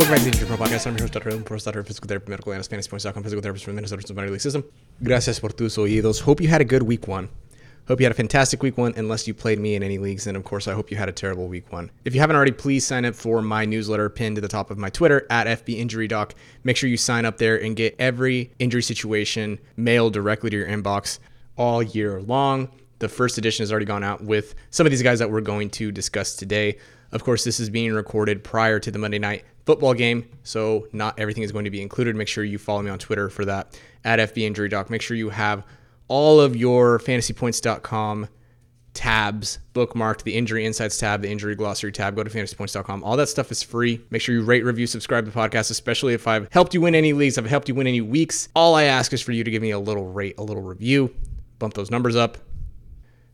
Welcome back to the Injury Pro Podcast. I'm your host, Dr. Ellen, Professor, Physical Therapy, Medical Analyst, FantasyPoints.com, Physical Therapist from the Minnesota Minor League System. Gracias por tus oídos. Hope you had a good week one. Hope you had a fantastic week one, unless you played me in any leagues. And of course, I hope you had a terrible week one. If you haven't already, please sign up for my newsletter pinned to the top of my Twitter at FBInjuryDoc. Make sure you sign up there and get every injury situation mailed directly to your inbox all year long. The first edition has already gone out with some of these guys that we're going to discuss today. Of course, this is being recorded prior to the Monday night football game, so not everything is going to be included. Make sure you follow me on Twitter for that at FB Injury Doc. Make sure you have all of your fantasypoints.com tabs bookmarked the injury insights tab, the injury glossary tab. Go to fantasypoints.com. All that stuff is free. Make sure you rate, review, subscribe to the podcast, especially if I've helped you win any leagues, I've helped you win any weeks. All I ask is for you to give me a little rate, a little review, bump those numbers up.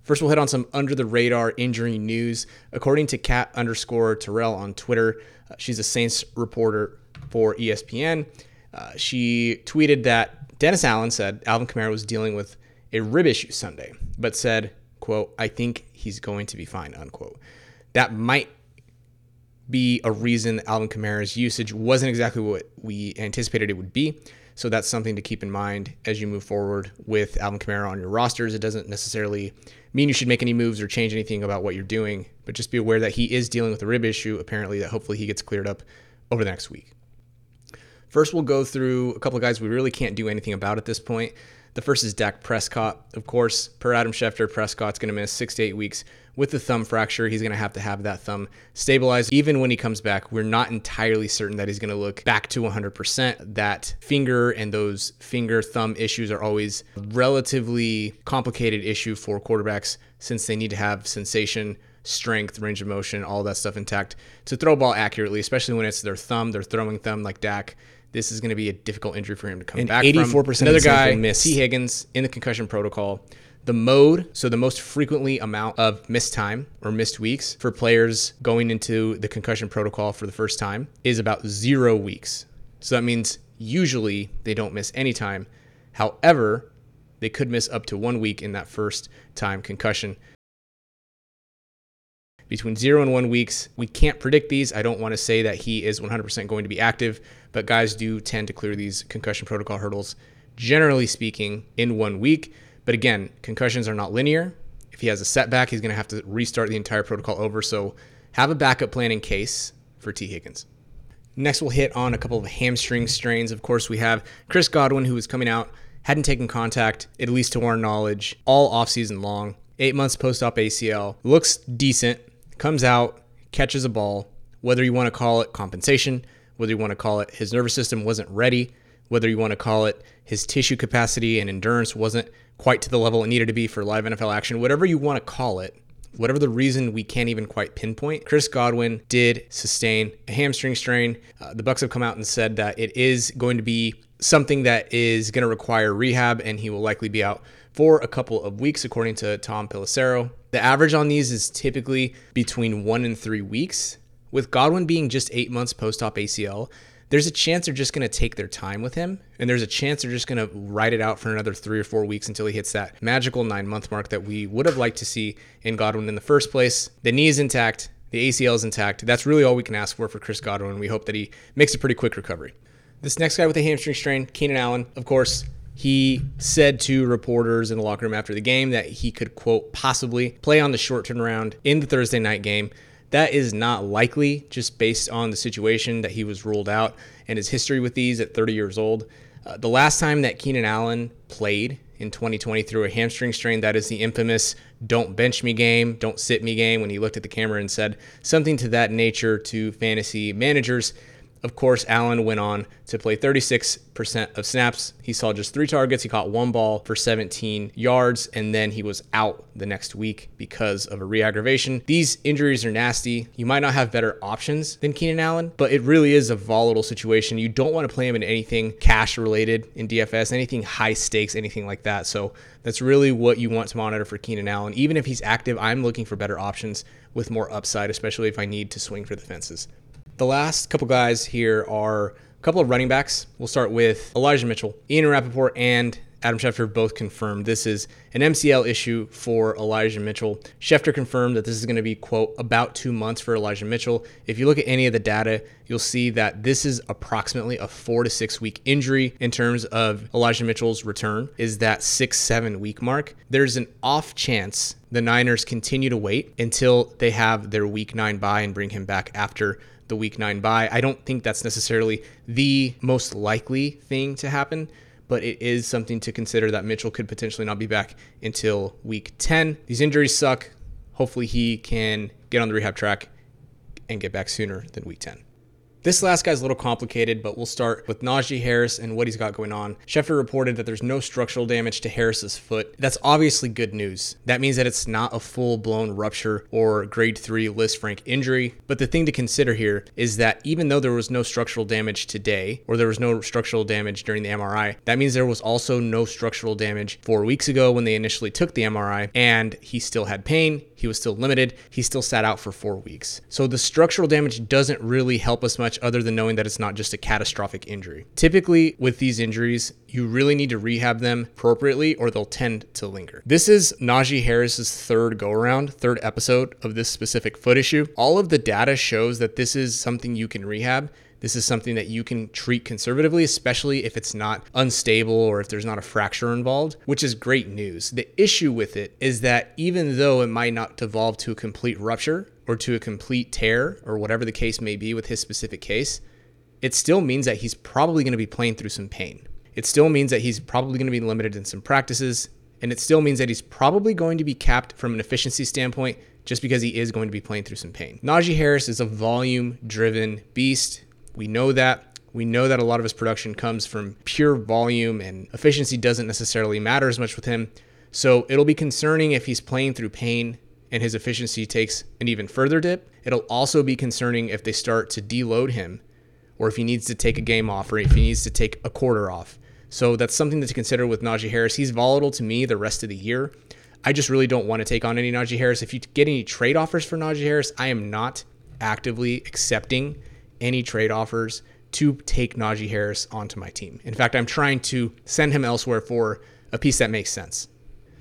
First, we'll hit on some under the radar injury news. According to Kat underscore Terrell on Twitter, uh, she's a Saints reporter for ESPN. Uh, she tweeted that Dennis Allen said Alvin Kamara was dealing with a rib issue Sunday, but said, quote, I think he's going to be fine, unquote. That might be a reason Alvin Kamara's usage wasn't exactly what we anticipated it would be. So that's something to keep in mind as you move forward with Alvin Kamara on your rosters. It doesn't necessarily mean you should make any moves or change anything about what you're doing, but just be aware that he is dealing with a rib issue, apparently, that hopefully he gets cleared up over the next week. First, we'll go through a couple of guys we really can't do anything about at this point. The first is Dak Prescott. Of course, per Adam Schefter, Prescott's going to miss six to eight weeks with the thumb fracture. He's going to have to have that thumb stabilized. Even when he comes back, we're not entirely certain that he's going to look back to 100%. That finger and those finger thumb issues are always relatively complicated issue for quarterbacks since they need to have sensation strength, range of motion, all that stuff intact to throw a ball accurately, especially when it's their thumb, their throwing thumb like Dak. This is going to be a difficult injury for him to come and back 84% from. Another guy, miss. Tee Higgins, in the concussion protocol. The mode, so the most frequently amount of missed time or missed weeks for players going into the concussion protocol for the first time is about zero weeks. So that means usually they don't miss any time. However, they could miss up to one week in that first time concussion between zero and one weeks. We can't predict these. I don't want to say that he is 100% going to be active, but guys do tend to clear these concussion protocol hurdles, generally speaking, in one week. But again, concussions are not linear. If he has a setback, he's going to have to restart the entire protocol over. So have a backup plan in case for Tee Higgins. Next, we'll hit on a couple of hamstring strains. Of course, we have Chris Godwin, who is coming out, hadn't taken contact, at least to our knowledge, all offseason long. Eight months post op ACL. Looks decent, comes out, catches a ball, whether you want to call it compensation, whether you want to call it his nervous system wasn't ready, whether you want to call it his tissue capacity and endurance wasn't quite to the level it needed to be for live NFL action, whatever you want to call it, whatever the reason we can't even quite pinpoint, Chris Godwin did sustain a hamstring strain. Uh, the Bucs have come out and said that it is going to be something that is going to require rehab, and he will likely be out for a couple of weeks, according to Tom Pelissero. The average on these is typically between one and three weeks. With Godwin being just eight months post op ACL, there's a chance they're just going to take their time with him. And there's a chance they're just going to ride it out for another three or four weeks until he hits that magical nine month mark that we would have liked to see in Godwin in the first place. The knee is intact, the ACL is intact. That's really all we can ask for for Chris Godwin. We hope that he makes a pretty quick recovery. This next guy with a hamstring strain, Keenan Allen, of course, he said to reporters in the locker room after the game that he could, quote, possibly play on the short turnaround in the Thursday night game. That is not likely just based on the situation that he was ruled out and his history with these at 30 years old. Uh, the last time that Keenan Allen played in 2020 through a hamstring strain, that is the infamous don't bench me game, don't sit me game, when he looked at the camera and said something to that nature to fantasy managers. Of course, Allen went on to play 36% of snaps. He saw just three targets. He caught one ball for 17 yards, and then he was out the next week because of a reaggravation. These injuries are nasty. You might not have better options than Keenan Allen, but it really is a volatile situation. You don't want to play him in anything cash related in DFS, anything high stakes, anything like that. So that's really what you want to monitor for Keenan Allen. Even if he's active, I'm looking for better options with more upside, especially if I need to swing for the fences. The last couple guys here are a couple of running backs. We'll start with Elijah Mitchell, Ian Rapoport, and Adam Schefter both confirmed this is an MCL issue for Elijah Mitchell. Schefter confirmed that this is going to be, quote, about two months for Elijah Mitchell. If you look at any of the data, you'll see that this is approximately a four to six week injury in terms of Elijah Mitchell's return, is that six, seven week mark. There's an off chance the Niners continue to wait until they have their week nine bye and bring him back after the week nine bye. I don't think that's necessarily the most likely thing to happen, but it is something to consider that Mitchell could potentially not be back until week 10. These injuries suck. Hopefully, he can get on the rehab track and get back sooner than week 10. This last guy's a little complicated, but we'll start with Najee Harris and what he's got going on. Schefter reported that there's no structural damage to Harris's foot. That's obviously good news. That means that it's not a full blown rupture or grade 3 list Lisfranc injury. But the thing to consider here is that even though there was no structural damage today, or there was no structural damage during the MRI, that means there was also no structural damage four weeks ago when they initially took the MRI, and he still had pain. He was still limited. He still sat out for four weeks. So the structural damage doesn't really help us much other than knowing that it's not just a catastrophic injury. Typically, with these injuries, you really need to rehab them appropriately or they'll tend to linger. This is Najee Harris's third go around, third episode of this specific foot issue. All of the data shows that this is something you can rehab. This is something that you can treat conservatively, especially if it's not unstable or if there's not a fracture involved, which is great news. The issue with it is that even though it might not devolve to a complete rupture or to a complete tear or whatever the case may be with his specific case, it still means that he's probably going to be playing through some pain. It still means that he's probably going to be limited in some practices. And it still means that he's probably going to be capped from an efficiency standpoint just because he is going to be playing through some pain. Najee Harris is a volume driven beast. We know that. We know that a lot of his production comes from pure volume and efficiency doesn't necessarily matter as much with him. So it'll be concerning if he's playing through pain and his efficiency takes an even further dip. It'll also be concerning if they start to deload him or if he needs to take a game off or if he needs to take a quarter off. So that's something to consider with Najee Harris. He's volatile to me the rest of the year. I just really don't want to take on any Najee Harris. If you get any trade offers for Najee Harris, I am not actively accepting any trade offers to take Najee Harris onto my team. In fact, I'm trying to send him elsewhere for a piece that makes sense.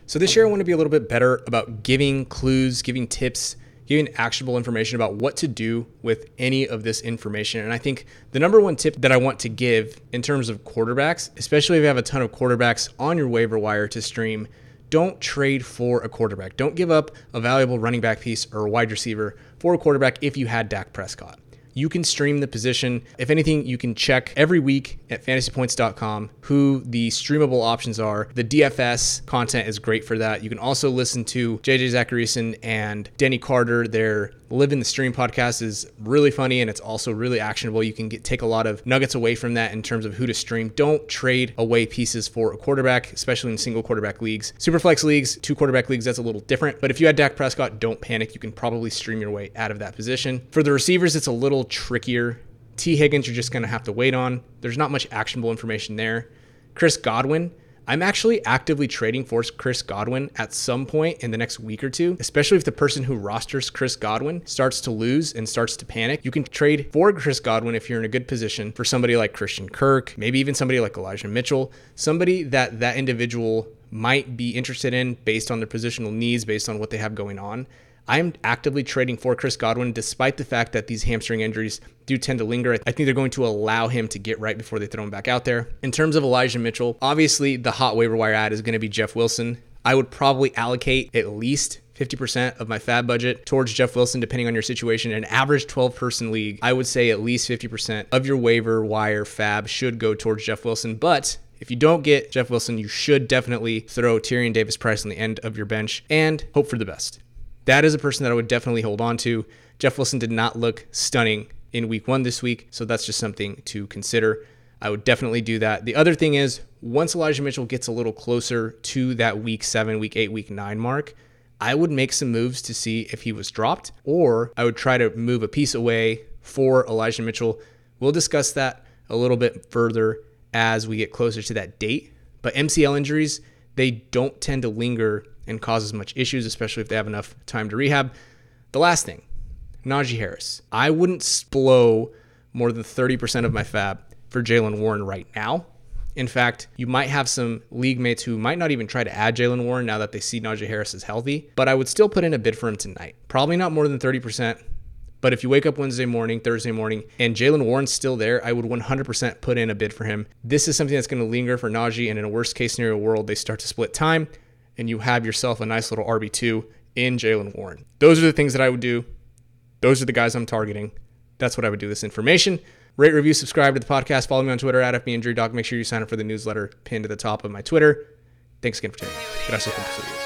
So this year, I want to be a little bit better about giving clues, giving tips, giving actionable information about what to do with any of this information. And I think the number one tip that I want to give in terms of quarterbacks, especially if you have a ton of quarterbacks on your waiver wire to stream, don't trade for a quarterback. Don't give up a valuable running back piece or a wide receiver for a quarterback if you had Dak Prescott you can stream the position. If anything, you can check every week at fantasypoints.com who the streamable options are. The DFS content is great for that. You can also listen to JJ Zachariason and Danny Carter, their Live in the Stream podcast is really funny and it's also really actionable. You can get take a lot of nuggets away from that in terms of who to stream. Don't trade away pieces for a quarterback, especially in single quarterback leagues. Superflex leagues, two quarterback leagues, that's a little different. But if you had Dak Prescott, don't panic. You can probably stream your way out of that position. For the receivers, it's a little trickier. Tee Higgins, you're just going to have to wait on. There's not much actionable information there. Chris Godwin, I'm actually actively trading for Chris Godwin at some point in the next week or two, especially if the person who rosters Chris Godwin starts to lose and starts to panic. You can trade for Chris Godwin if you're in a good position for somebody like Christian Kirk, maybe even somebody like Elijah Mitchell, somebody that that individual might be interested in based on their positional needs, based on what they have going on. I'm actively trading for Chris Godwin, despite the fact that these hamstring injuries do tend to linger. I think they're going to allow him to get right before they throw him back out there. In terms of Elijah Mitchell, obviously the hot waiver wire ad is going to be Jeff Wilson. I would probably allocate at least 50% of my FAAB budget towards Jeff Wilson, depending on your situation. An average 12 person league, I would say at least 50% of your waiver wire FAAB should go towards Jeff Wilson. But if you don't get Jeff Wilson, you should definitely throw Tyrion Davis Price on the end of your bench and hope for the best that is a person that I would definitely hold on to. Jeff Wilson did not look stunning in week one this week, so that's just something to consider. I would definitely do that. The other thing is, once Elijah Mitchell gets a little closer to that week seven, week eight, week nine mark, I would make some moves to see if he was dropped, or I would try to move a piece away for Elijah Mitchell. We'll discuss that a little bit further as we get closer to that date. But MCL injuries, they don't tend to linger and cause as much issues, especially if they have enough time to rehab. The last thing, Najee Harris. I wouldn't blow more than 30% of my FAAB for Jaylen Warren right now. In fact, you might have some league mates who might not even try to add Jaylen Warren now that they see Najee Harris is healthy, but I would still put in a bid for him tonight. Probably not more than 30%. But if you wake up Wednesday morning, Thursday morning, and Jaylen Warren's still there, I would 100% put in a bid for him. This is something that's going to linger for Najee, and in a worst case scenario world, they start to split time, and you have yourself a nice little RB2 in Jaylen Warren. Those are the things that I would do. Those are the guys I'm targeting. That's what I would do this information. Rate, review, subscribe to the podcast. Follow me on Twitter at FBInjuryDoc. Make sure you sign up for the newsletter pinned to the top of my Twitter. Thanks again for tuning in. Gracias por